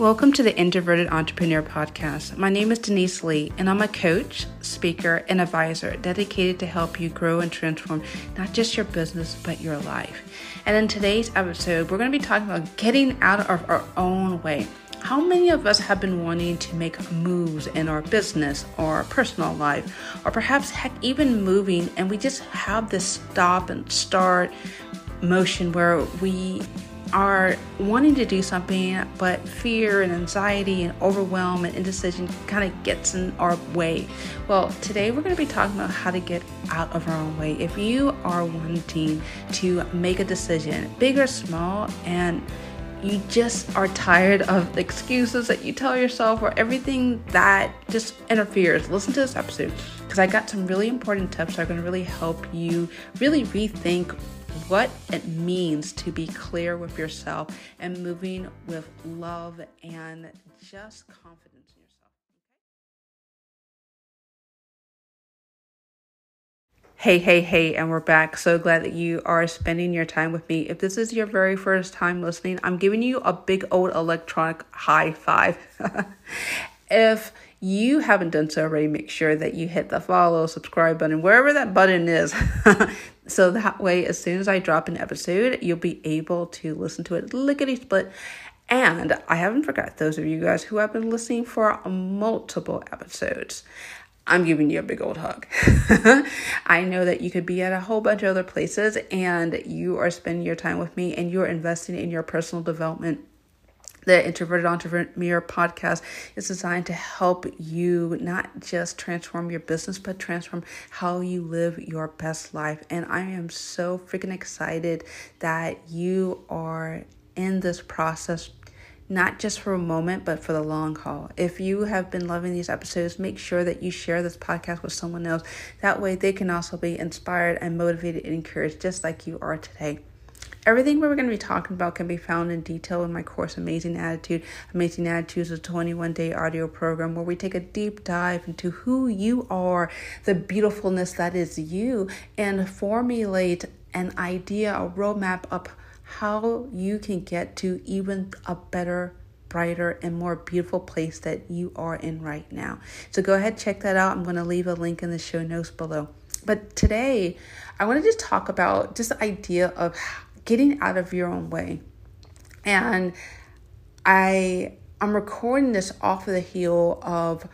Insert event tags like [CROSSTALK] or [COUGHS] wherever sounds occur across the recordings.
Welcome to the Introverted Entrepreneur Podcast. My name is Denise Lee, and I'm a coach, speaker, and advisor dedicated to help you grow and transform not just your business, but your life. And in today's episode, we're going to be talking about getting out of our own way. How many of us have been wanting to make moves in our business or our personal life, or perhaps heck, even moving, and we just have this stop and start motion where we are wanting to do something, but fear and anxiety and overwhelm and indecision kind of gets in our way. Well, today we're going to be talking about how to get out of our own way. If you are wanting to make a decision, big or small, and you just are tired of the excuses that you tell yourself or everything that just interferes, listen to this episode because I got some really important tips that are going to really help you really rethink what it means to be clear with yourself and moving with love and just confidence in yourself. Hey, hey, hey, and we're back. So glad that you are spending your time with me. If this is your very first time listening, I'm giving you a big old electronic high five. [LAUGHS] if you haven't done so already, make sure that you hit the follow, subscribe button, wherever that button is. [LAUGHS] so that way, as soon as I drop an episode, you'll be able to listen to it lickety split. And I haven't forgot those of you guys who have been listening for multiple episodes. I'm giving you a big old hug. [LAUGHS] I know that you could be at a whole bunch of other places and you are spending your time with me and you're investing in your personal development the Introverted Entrepreneur podcast is designed to help you not just transform your business, but transform how you live your best life. And I am so freaking excited that you are in this process not just for a moment, but for the long haul. If you have been loving these episodes, make sure that you share this podcast with someone else. That way, they can also be inspired and motivated and encouraged, just like you are today. Everything we're going to be talking about can be found in detail in my course, Amazing Attitude. Amazing Attitude is a 21 day audio program where we take a deep dive into who you are, the beautifulness that is you, and formulate an idea, a roadmap of how you can get to even a better brighter and more beautiful place that you are in right now. So go ahead, check that out. I'm going to leave a link in the show notes below. But today, I want to just talk about just the idea of getting out of your own way. And I I'm recording this off of the heel of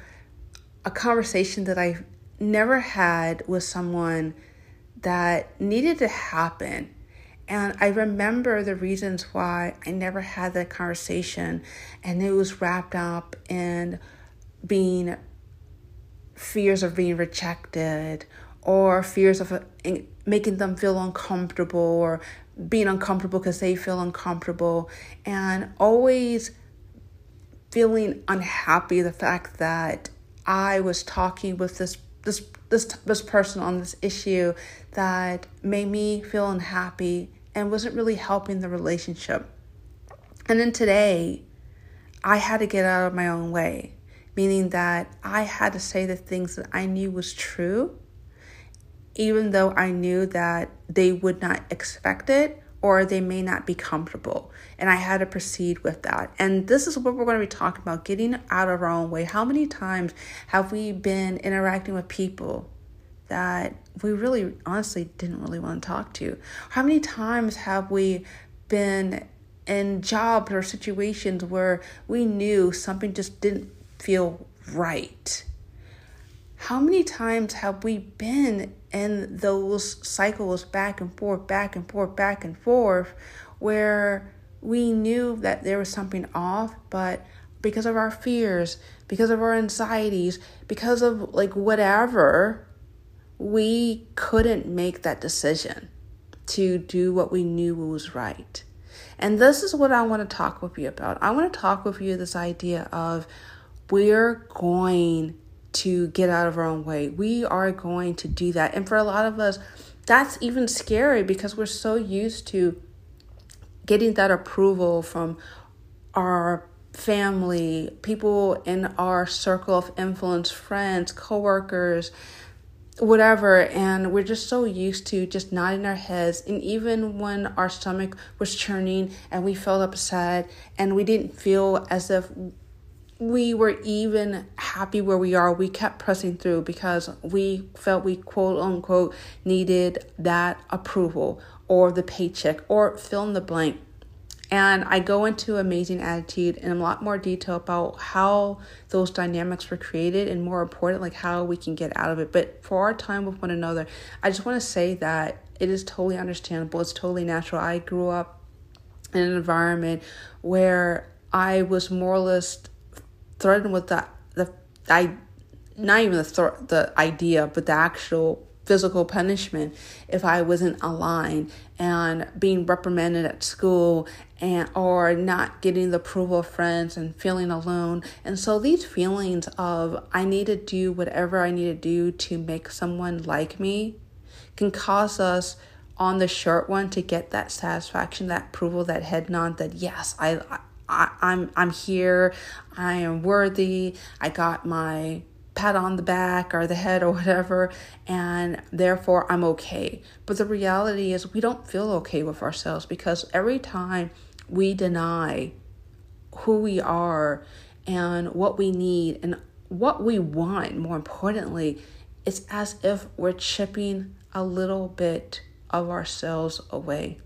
a conversation that I never had with someone that needed to happen. And I remember the reasons why I never had that conversation, and it was wrapped up in being fears of being rejected or fears of eh, making them feel uncomfortable or being uncomfortable because they feel uncomfortable and always feeling unhappy the fact that I was talking with this this this this person on this issue that made me feel unhappy and wasn't really helping the relationship. And then today I had to get out of my own way, meaning that I had to say the things that I knew was true even though I knew that they would not expect it or they may not be comfortable. And I had to proceed with that. And this is what we're going to be talking about getting out of our own way. How many times have we been interacting with people that we really honestly didn't really want to talk to? How many times have we been in jobs or situations where we knew something just didn't feel right? How many times have we been in those cycles back and forth, back and forth, back and forth, where we knew that there was something off, but because of our fears, because of our anxieties, because of like whatever, we couldn't make that decision to do what we knew was right. And this is what I want to talk with you about. I want to talk with you this idea of we're going to get out of our own way. We are going to do that. And for a lot of us, that's even scary because we're so used to getting that approval from our family, people in our circle of influence, friends, coworkers, whatever and we're just so used to just nodding our heads and even when our stomach was churning and we felt upset and we didn't feel as if we were even happy where we are we kept pressing through because we felt we quote unquote needed that approval or the paycheck or fill in the blank and I go into Amazing Attitude in a lot more detail about how those dynamics were created and more important, like how we can get out of it. But for our time with one another, I just want to say that it is totally understandable. It's totally natural. I grew up in an environment where I was more or less threatened with the, the I, not even the, th- the idea, but the actual physical punishment if I wasn't aligned and being reprimanded at school and or not getting the approval of friends and feeling alone. And so these feelings of I need to do whatever I need to do to make someone like me can cause us on the short one to get that satisfaction, that approval, that head nod that yes, I, I'm I'm here, I am worthy, I got my pat on the back or the head or whatever, and therefore I'm okay. But the reality is, we don't feel okay with ourselves because every time we deny who we are and what we need and what we want, more importantly, it's as if we're chipping a little bit of ourselves away.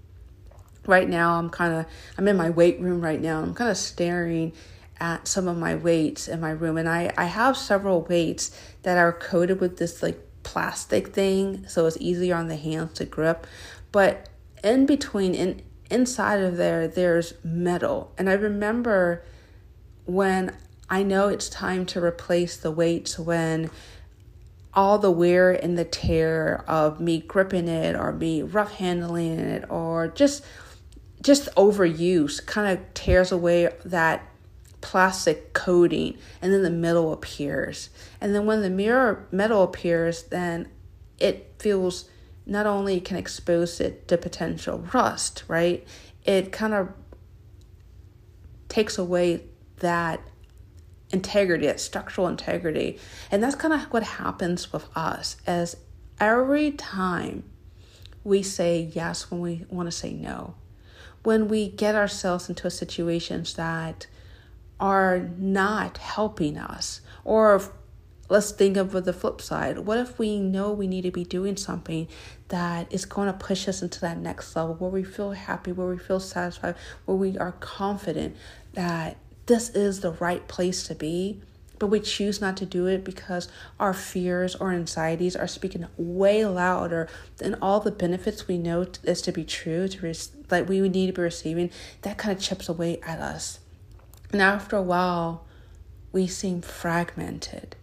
Right now, I'm kind of I'm in my weight room right now. I'm kind of staring at some of my weights in my room and I, I have several weights that are coated with this like plastic thing so it's easier on the hands to grip but in between in inside of there there's metal and i remember when i know it's time to replace the weights when all the wear and the tear of me gripping it or me rough handling it or just just overuse kind of tears away that plastic coating and then the metal appears. And then when the mirror metal appears, then it feels not only can expose it to potential rust, right? It kind of takes away that integrity, that structural integrity. And that's kind of what happens with us as every time we say yes when we want to say no. When we get ourselves into situations that are not helping us. Or let's think of the flip side. What if we know we need to be doing something that is going to push us into that next level where we feel happy, where we feel satisfied, where we are confident that this is the right place to be? But we choose not to do it because our fears or anxieties are speaking way louder than all the benefits we know is to be true, to re- that we need to be receiving. That kind of chips away at us. And after a while, we seem fragmented.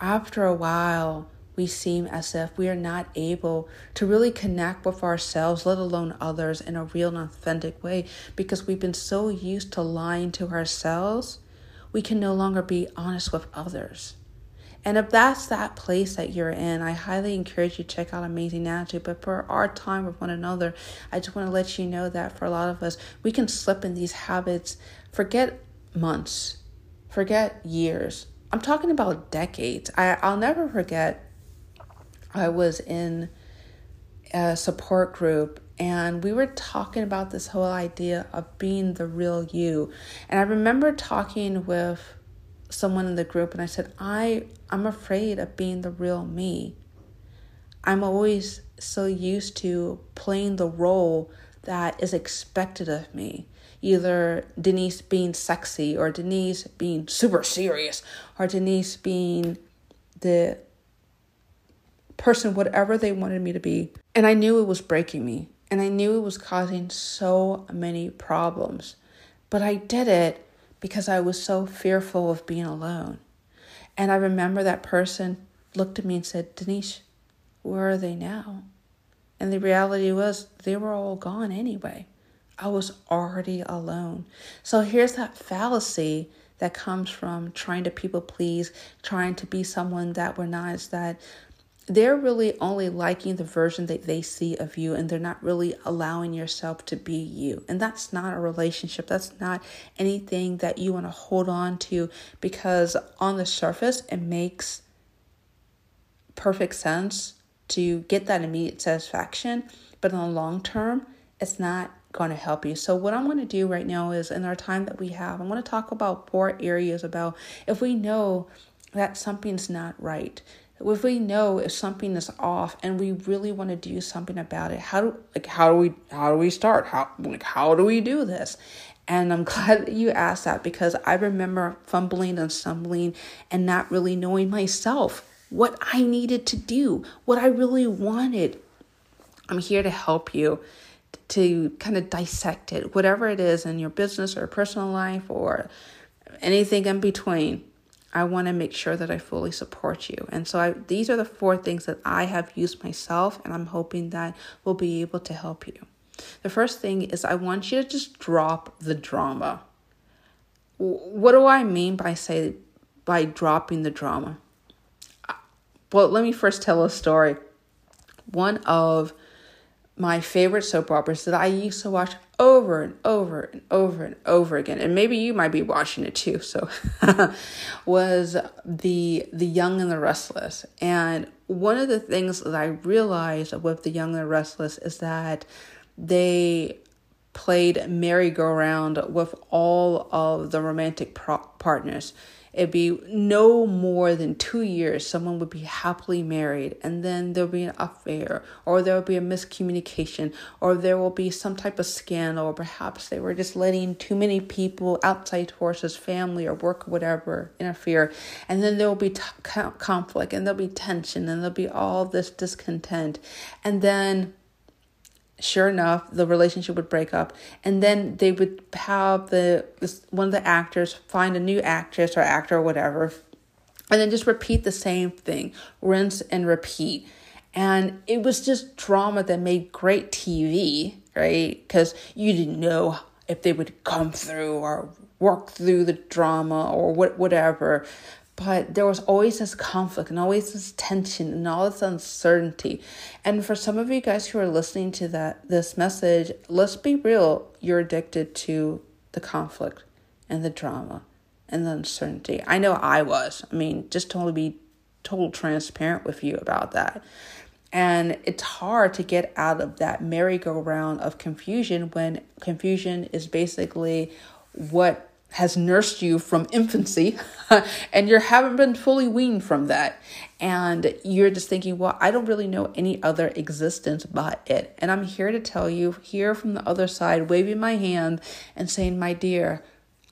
After a while, we seem as if we are not able to really connect with ourselves, let alone others, in a real and authentic way because we've been so used to lying to ourselves, we can no longer be honest with others. And if that's that place that you're in, I highly encourage you to check out Amazing Attitude. But for our time with one another, I just want to let you know that for a lot of us, we can slip in these habits. Forget months, forget years. I'm talking about decades. I, I'll never forget, I was in a support group and we were talking about this whole idea of being the real you. And I remember talking with someone in the group and I said, I, I'm afraid of being the real me. I'm always so used to playing the role that is expected of me. Either Denise being sexy or Denise being super serious or Denise being the person, whatever they wanted me to be. And I knew it was breaking me and I knew it was causing so many problems. But I did it because I was so fearful of being alone. And I remember that person looked at me and said, Denise, where are they now? And the reality was they were all gone anyway. I was already alone. So here's that fallacy that comes from trying to people please, trying to be someone that we're not, is that they're really only liking the version that they see of you and they're not really allowing yourself to be you. And that's not a relationship. That's not anything that you want to hold on to because on the surface it makes perfect sense to get that immediate satisfaction, but in the long term, it's not going to help you. So, what I'm going to do right now is in our time that we have, I'm going to talk about four areas about if we know that something's not right. If we know if something is off and we really want to do something about it, how do like how do we how do we start? How like how do we do this? And I'm [LAUGHS] glad that you asked that because I remember fumbling and stumbling and not really knowing myself what I needed to do, what I really wanted. I'm here to help you to kind of dissect it, whatever it is in your business or personal life or anything in between. I want to make sure that I fully support you. And so I, these are the four things that I have used myself, and I'm hoping that will be able to help you. The first thing is I want you to just drop the drama. What do I mean by say by dropping the drama? Well, let me first tell a story. One of my favorite soap operas that I used to watch over and over and over and over again, and maybe you might be watching it too. So, [LAUGHS] was the the Young and the Restless. And one of the things that I realized with the Young and the Restless is that they played merry-go-round with all of the romantic pro- partners. It'd be no more than two years someone would be happily married and then there'll be an affair or there'll be a miscommunication or there will be some type of scandal or perhaps they were just letting too many people outside his family or work or whatever interfere. And then there will be t- conflict and there'll be tension and there'll be all this discontent. And then sure enough, the relationship would break up, and then they would have the one of the actors find a new actress or actor or whatever, and then just repeat the same thing, rinse and repeat. And it was just drama that made great TV, right? Because you didn't know if they would come through or work through the drama or what whatever but there was always this conflict and always this tension and all this uncertainty. And for some of you guys who are listening to that this message let's be real you're addicted to the conflict and the drama and the uncertainty. I know i was. I mean just to be total transparent with you about that. And it's hard to get out of that merry-go-round of confusion when confusion is basically what has nursed you from infancy [LAUGHS] and you haven't been fully weaned from that and you're just thinking well i don't really know any other existence but it and i'm here to tell you here from the other side waving my hand and saying my dear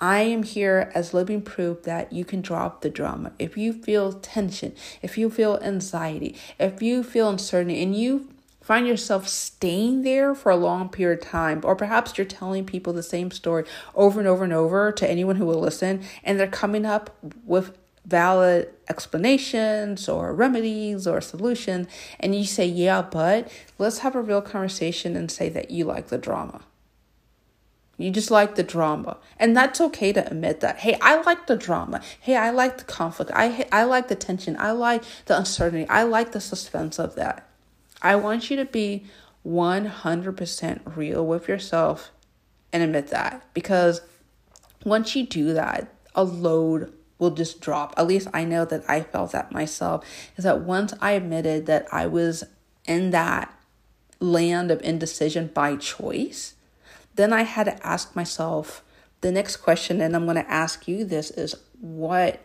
I am here as living proof that you can drop the drama. If you feel tension, if you feel anxiety, if you feel uncertainty, and you find yourself staying there for a long period of time, or perhaps you're telling people the same story over and over and over to anyone who will listen, and they're coming up with valid explanations or remedies or solution, and you say, Yeah, but let's have a real conversation and say that you like the drama. You just like the drama. And that's okay to admit that. Hey, I like the drama. Hey, I like the conflict. I I like the tension. I like the uncertainty. I like the suspense of that. I want you to be 100% real with yourself and admit that because once you do that, a load will just drop. At least I know that I felt that myself. Is that once I admitted that I was in that land of indecision by choice, then I had to ask myself the next question, and I'm going to ask you this is what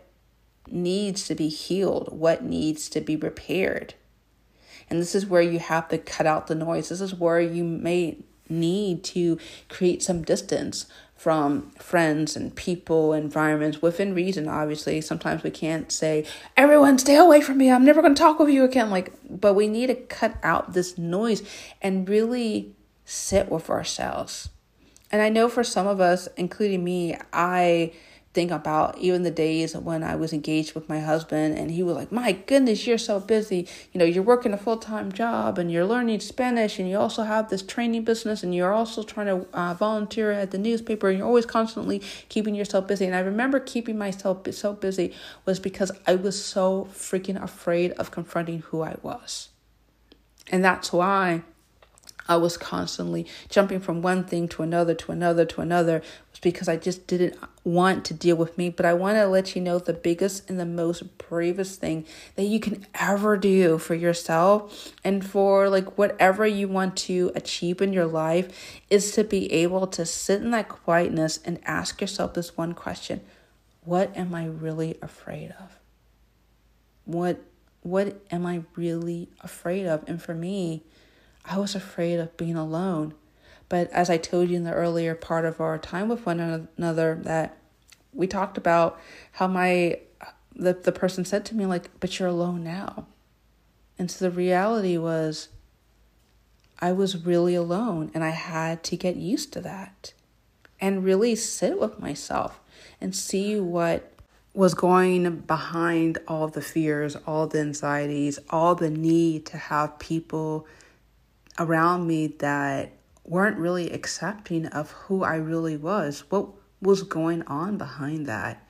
needs to be healed? What needs to be repaired? And this is where you have to cut out the noise. This is where you may need to create some distance from friends and people, environments within reason, obviously. Sometimes we can't say, everyone stay away from me. I'm never going to talk with you again. Like, but we need to cut out this noise and really sit with ourselves. And I know for some of us, including me, I think about even the days when I was engaged with my husband and he was like, My goodness, you're so busy. You know, you're working a full time job and you're learning Spanish and you also have this training business and you're also trying to uh, volunteer at the newspaper and you're always constantly keeping yourself busy. And I remember keeping myself so busy was because I was so freaking afraid of confronting who I was. And that's why I was constantly jumping from one thing to another to another to another because I just didn't want to deal with me. But I want to let you know the biggest and the most bravest thing that you can ever do for yourself and for like whatever you want to achieve in your life is to be able to sit in that quietness and ask yourself this one question What am I really afraid of? What what am I really afraid of? And for me, I was afraid of being alone. But as I told you in the earlier part of our time with one another, that we talked about how my the the person said to me like, "But you're alone now," and so the reality was, I was really alone, and I had to get used to that, and really sit with myself and see what was going behind all the fears, all the anxieties, all the need to have people around me that weren't really accepting of who I really was, what was going on behind that.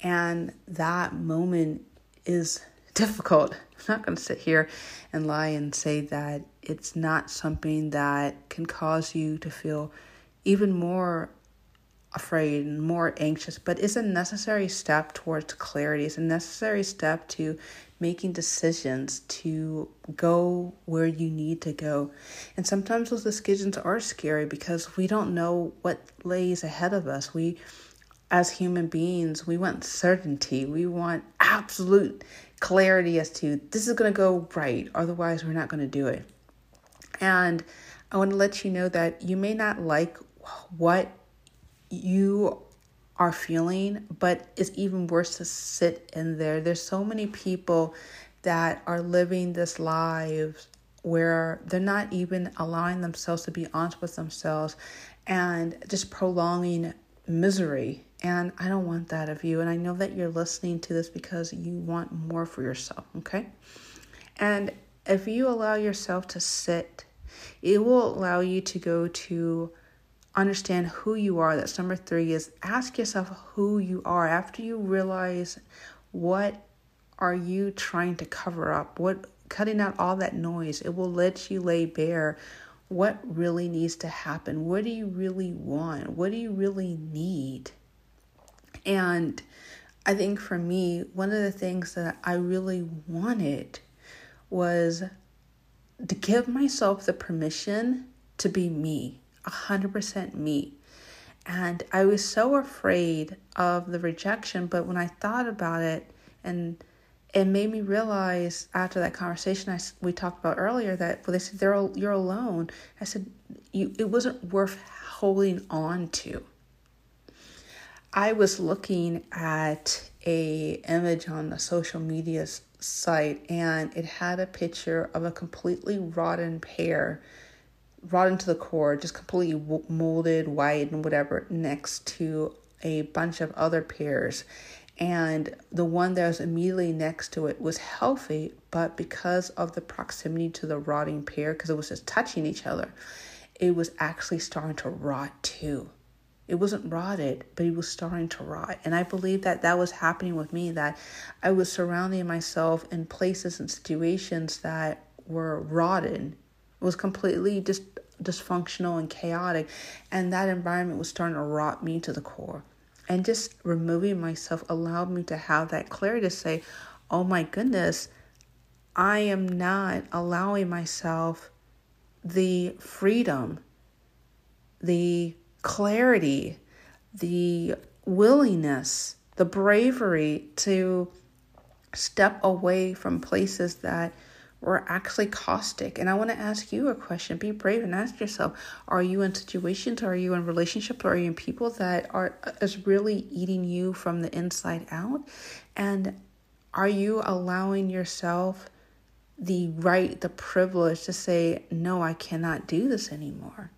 And that moment is [LAUGHS] difficult. I'm not going to sit here and lie and say that it's not something that can cause you to feel even more afraid and more anxious, but it's a necessary step towards clarity. It's a necessary step to making decisions to go where you need to go. And sometimes those decisions are scary because we don't know what lays ahead of us. We, as human beings, we want certainty. We want absolute clarity as to this is going to go right, otherwise, we're not going to do it. And I want to let you know that you may not like what you are feeling, but it's even worse to sit in there. There's so many people that are living this lives where they're not even allowing themselves to be honest with themselves and just prolonging misery. And I don't want that of you. And I know that you're listening to this because you want more for yourself, okay? And if you allow yourself to sit, it will allow you to go to understand who you are. That's number three is ask yourself who you are after you realize what are you trying to cover up? What cutting out all that noise, it will let you lay bare what really needs to happen. What do you really want? What do you really need? And I think for me, one of the things that I really wanted was to give myself the permission to be me. 100% me. And I was so afraid of the rejection, but when I thought about it and it made me realize after that conversation I, we talked about earlier that well, they said they're you're alone. I said you it wasn't worth holding on to. I was looking at a image on the social media site and it had a picture of a completely rotten pear rotten to the core, just completely molded, white, and whatever, next to a bunch of other pears. And the one that was immediately next to it was healthy, but because of the proximity to the rotting pear, because it was just touching each other, it was actually starting to rot too. It wasn't rotted, but it was starting to rot. And I believe that that was happening with me, that I was surrounding myself in places and situations that were rotten was completely just dysfunctional and chaotic and that environment was starting to rot me to the core. And just removing myself allowed me to have that clarity to say oh my goodness i am not allowing myself the freedom the clarity the willingness the bravery to step away from places that or actually caustic. And I want to ask you a question. Be brave and ask yourself, are you in situations, are you in relationships, are you in people that are is really eating you from the inside out? And are you allowing yourself the right, the privilege to say, no, I cannot do this anymore?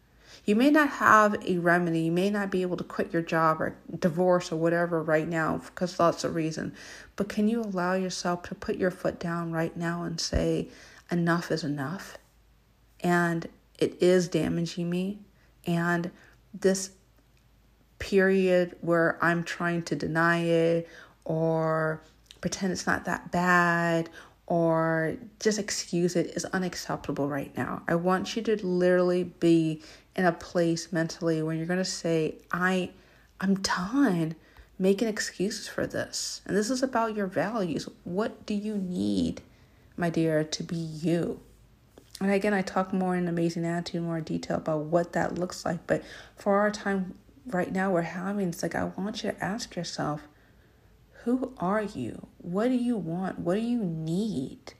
You may not have a remedy. You may not be able to quit your job or divorce or whatever right now because lots of reason. But can you allow yourself to put your foot down right now and say, enough is enough? And it is damaging me. And this period where I'm trying to deny it or pretend it's not that bad or just excuse it is unacceptable right now. I want you to literally be in a place mentally where you're going to say, I, I'm done making excuses for this. And this is about your values. What do you need, my dear, to be you? And again, I talk more in Amazing Attitude, more detail about what that looks like. But for our time right now we're having, it's like I want you to ask yourself, who are you? What do you want? What do you need?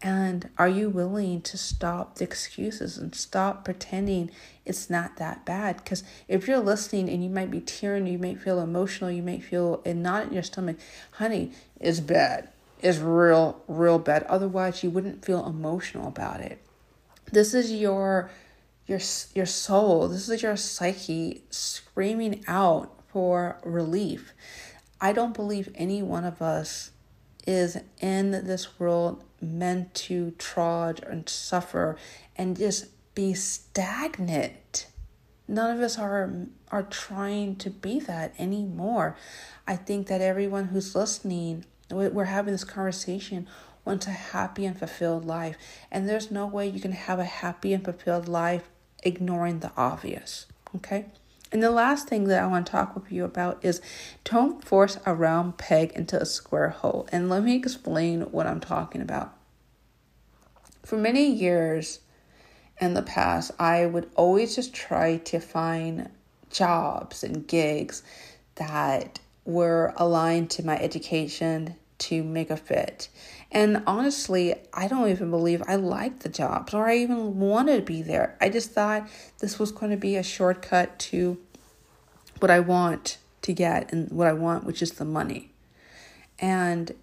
And are you willing to stop the excuses and stop pretending it's not that bad? Because if you're listening and you might be tearing, you might feel emotional, you might feel a knot in your stomach, honey, it's bad. It's real, real bad. Otherwise, you wouldn't feel emotional about it. This is your your your soul. This is your psyche screaming out for relief. I don't believe any one of us is in this world meant to trudge and suffer and just be stagnant. None of us are are trying to be that anymore. I think that everyone who's listening, we're having this conversation, wants a happy and fulfilled life. And there's no way you can have a happy and fulfilled life ignoring the obvious. Okay? And the last thing that I want to talk with you about is don't force a round peg into a square hole. And let me explain what I'm talking about. For many years in the past, I would always just try to find jobs and gigs that were aligned to my education to make a fit. And honestly, I don't even believe I liked the jobs or I even wanted to be there. I just thought this was going to be a shortcut to what I want to get and what I want, which is the money. And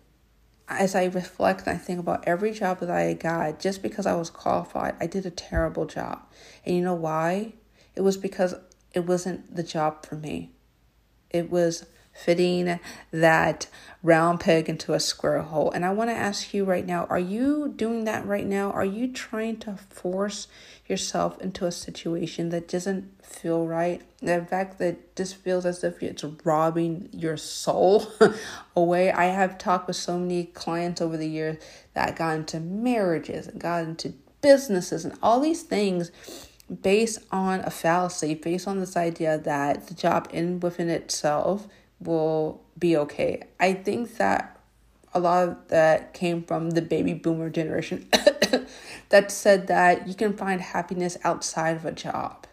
as I reflect and I think about every job that I got, just because I was qualified, I did a terrible job. And you know why? It was because it wasn't the job for me. It was fitting that round peg into a square hole. And I want to ask you right now are you doing that right now? Are you trying to force yourself into a situation that doesn't feel right? In fact, that just feels as if it's robbing your soul [LAUGHS] away. I have talked with so many clients over the years that got into marriages and got into businesses and all these things based on a fallacy, based on this idea that the job in within itself will be okay. I think that a lot of that came from the baby boomer generation [COUGHS] that said that you can find happiness outside of a job.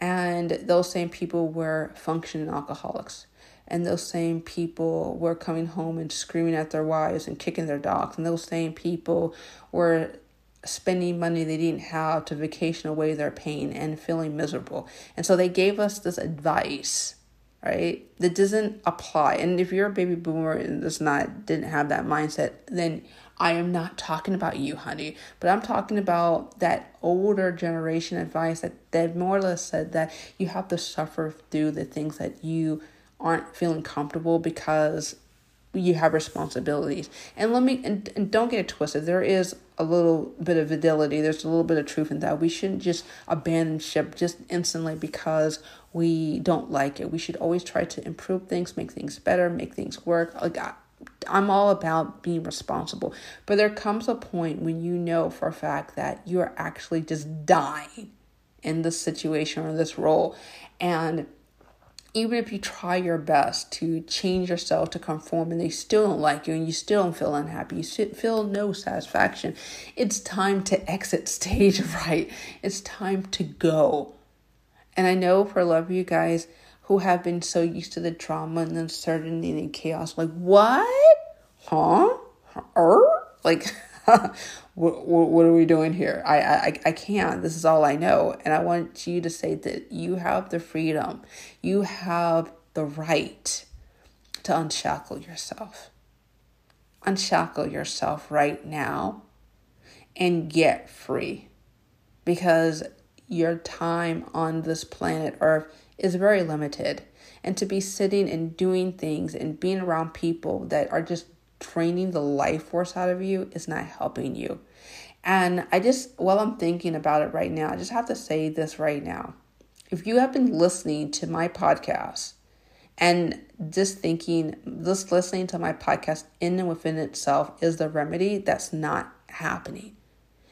And those same people were functioning alcoholics. And those same people were coming home and screaming at their wives and kicking their dogs. And those same people were spending money they didn't have to vacation away their pain and feeling miserable. And so they gave us this advice right? That doesn't apply. And if you're a baby boomer and does not didn't have that mindset, then I am not talking about you, honey. But I'm talking about that older generation advice that that more or less said that you have to suffer through the things that you aren't feeling comfortable because you have responsibilities. And let me and, and don't get it twisted. There is a little bit of fidelity. There's a little bit of truth in that. We shouldn't just abandon ship just instantly because we don't like it. We should always try to improve things, make things better, make things work. Like I, I'm all about being responsible. But there comes a point when you know for a fact that you are actually just dying in this situation or this role. And even if you try your best to change yourself to conform and they still don't like you and you still don't feel unhappy, you feel no satisfaction, it's time to exit [LAUGHS] stage right. It's time to go. And I know for a lot of you guys who have been so used to the drama and uncertainty and chaos, like, what? Huh? Er? Like, [LAUGHS] [LAUGHS] what, what are we doing here? I, I, I can't. This is all I know. And I want you to say that you have the freedom, you have the right to unshackle yourself. Unshackle yourself right now and get free because your time on this planet Earth is very limited. And to be sitting and doing things and being around people that are just draining the life force out of you is not helping you. And I just, while I'm thinking about it right now, I just have to say this right now. If you have been listening to my podcast And just thinking, just listening to my podcast in and within itself is the remedy that's not happening.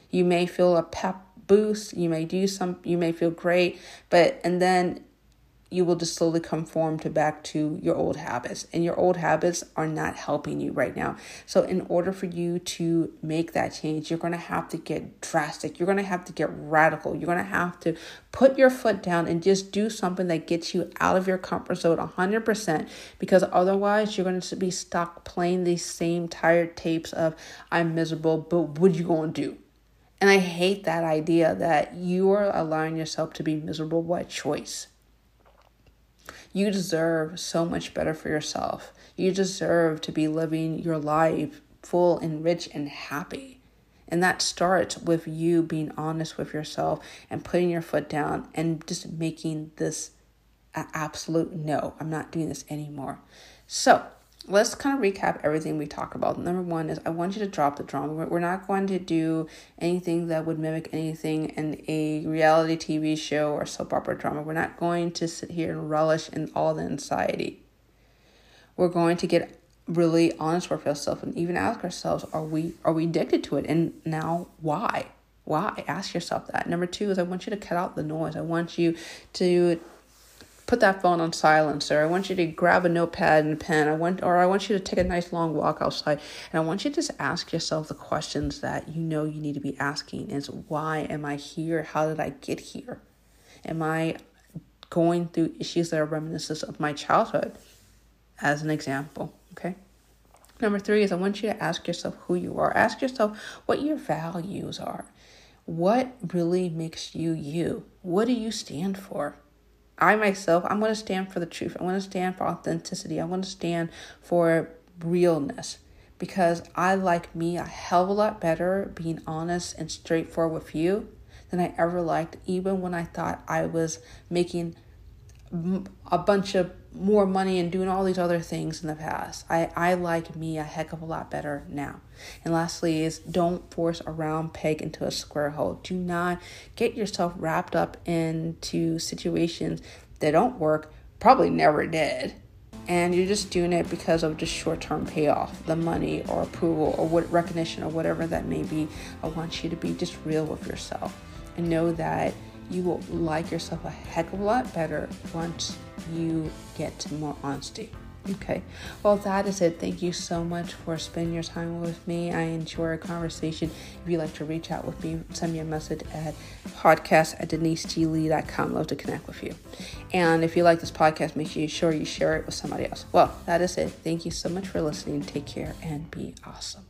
You may feel a pep boost, you may do some, you may feel great, but, and then you will just slowly conform to back to your old habits. And your old habits are not helping you right now. So in order for you to make that change you're going to have to get drastic. You're going to have to get radical. You're going to have to put your foot down and just do something that gets you out of your comfort zone 100% because otherwise you're going to be stuck playing these same tired tapes of i'm miserable but what are you going to do? And i hate that idea that you are allowing yourself to be miserable by choice you deserve so much better for yourself. You deserve to be living your life full and rich and happy. And that starts with you being honest with yourself and putting your foot down and just making this absolute no. I'm not doing this anymore. So, let's kind of recap everything we talk about. Number one is I want you to drop the drama. We're not going to do anything that would mimic anything in a reality TV show or soap opera drama. We're not going to sit here and relish in all the anxiety. We're going to get really honest with ourselves and even ask ourselves, are we are we addicted to it? And now why? Why? Ask yourself that. Number two is I want you to cut out the noise. I want you to put that phone on silence or I want you to grab a notepad and a pen. I want or I want you to take a nice long walk outside and I want you to just ask yourself the questions that you know you need to be asking is why am I here? How did I get here? Am I going through issues that are reminiscent of my childhood? As an example, okay? Number three is I want you to ask yourself who you are. Ask yourself what your values are. What really makes you you? What do you stand for? I myself, I'm going to stand for the truth. I want to stand for authenticity. I want to stand for realness because I like me a hell of a lot better being honest and straightforward with you than I ever liked, even when I thought I was making a bunch of more money and doing all these other things in the past. I, I like me a heck of a lot better now. And lastly is don't force a round peg into a square hole. Do not get yourself wrapped up into situations that don't work, probably never did. And you're just doing it because of just short term payoff, the money or approval or what recognition or whatever that may be. I want you to be just real with yourself and know that you will like yourself a heck of a lot better once you get to more honesty. Okay, well, that is it. Thank you so much for spending your time with me. I enjoy our conversation. If you'd like to reach out with me, send me a message at podcast at deniseglee.com. Love to connect with you. And if you like this podcast, make sure you share it with somebody else. Well, that is it. Thank you so much for listening. Take care and be awesome.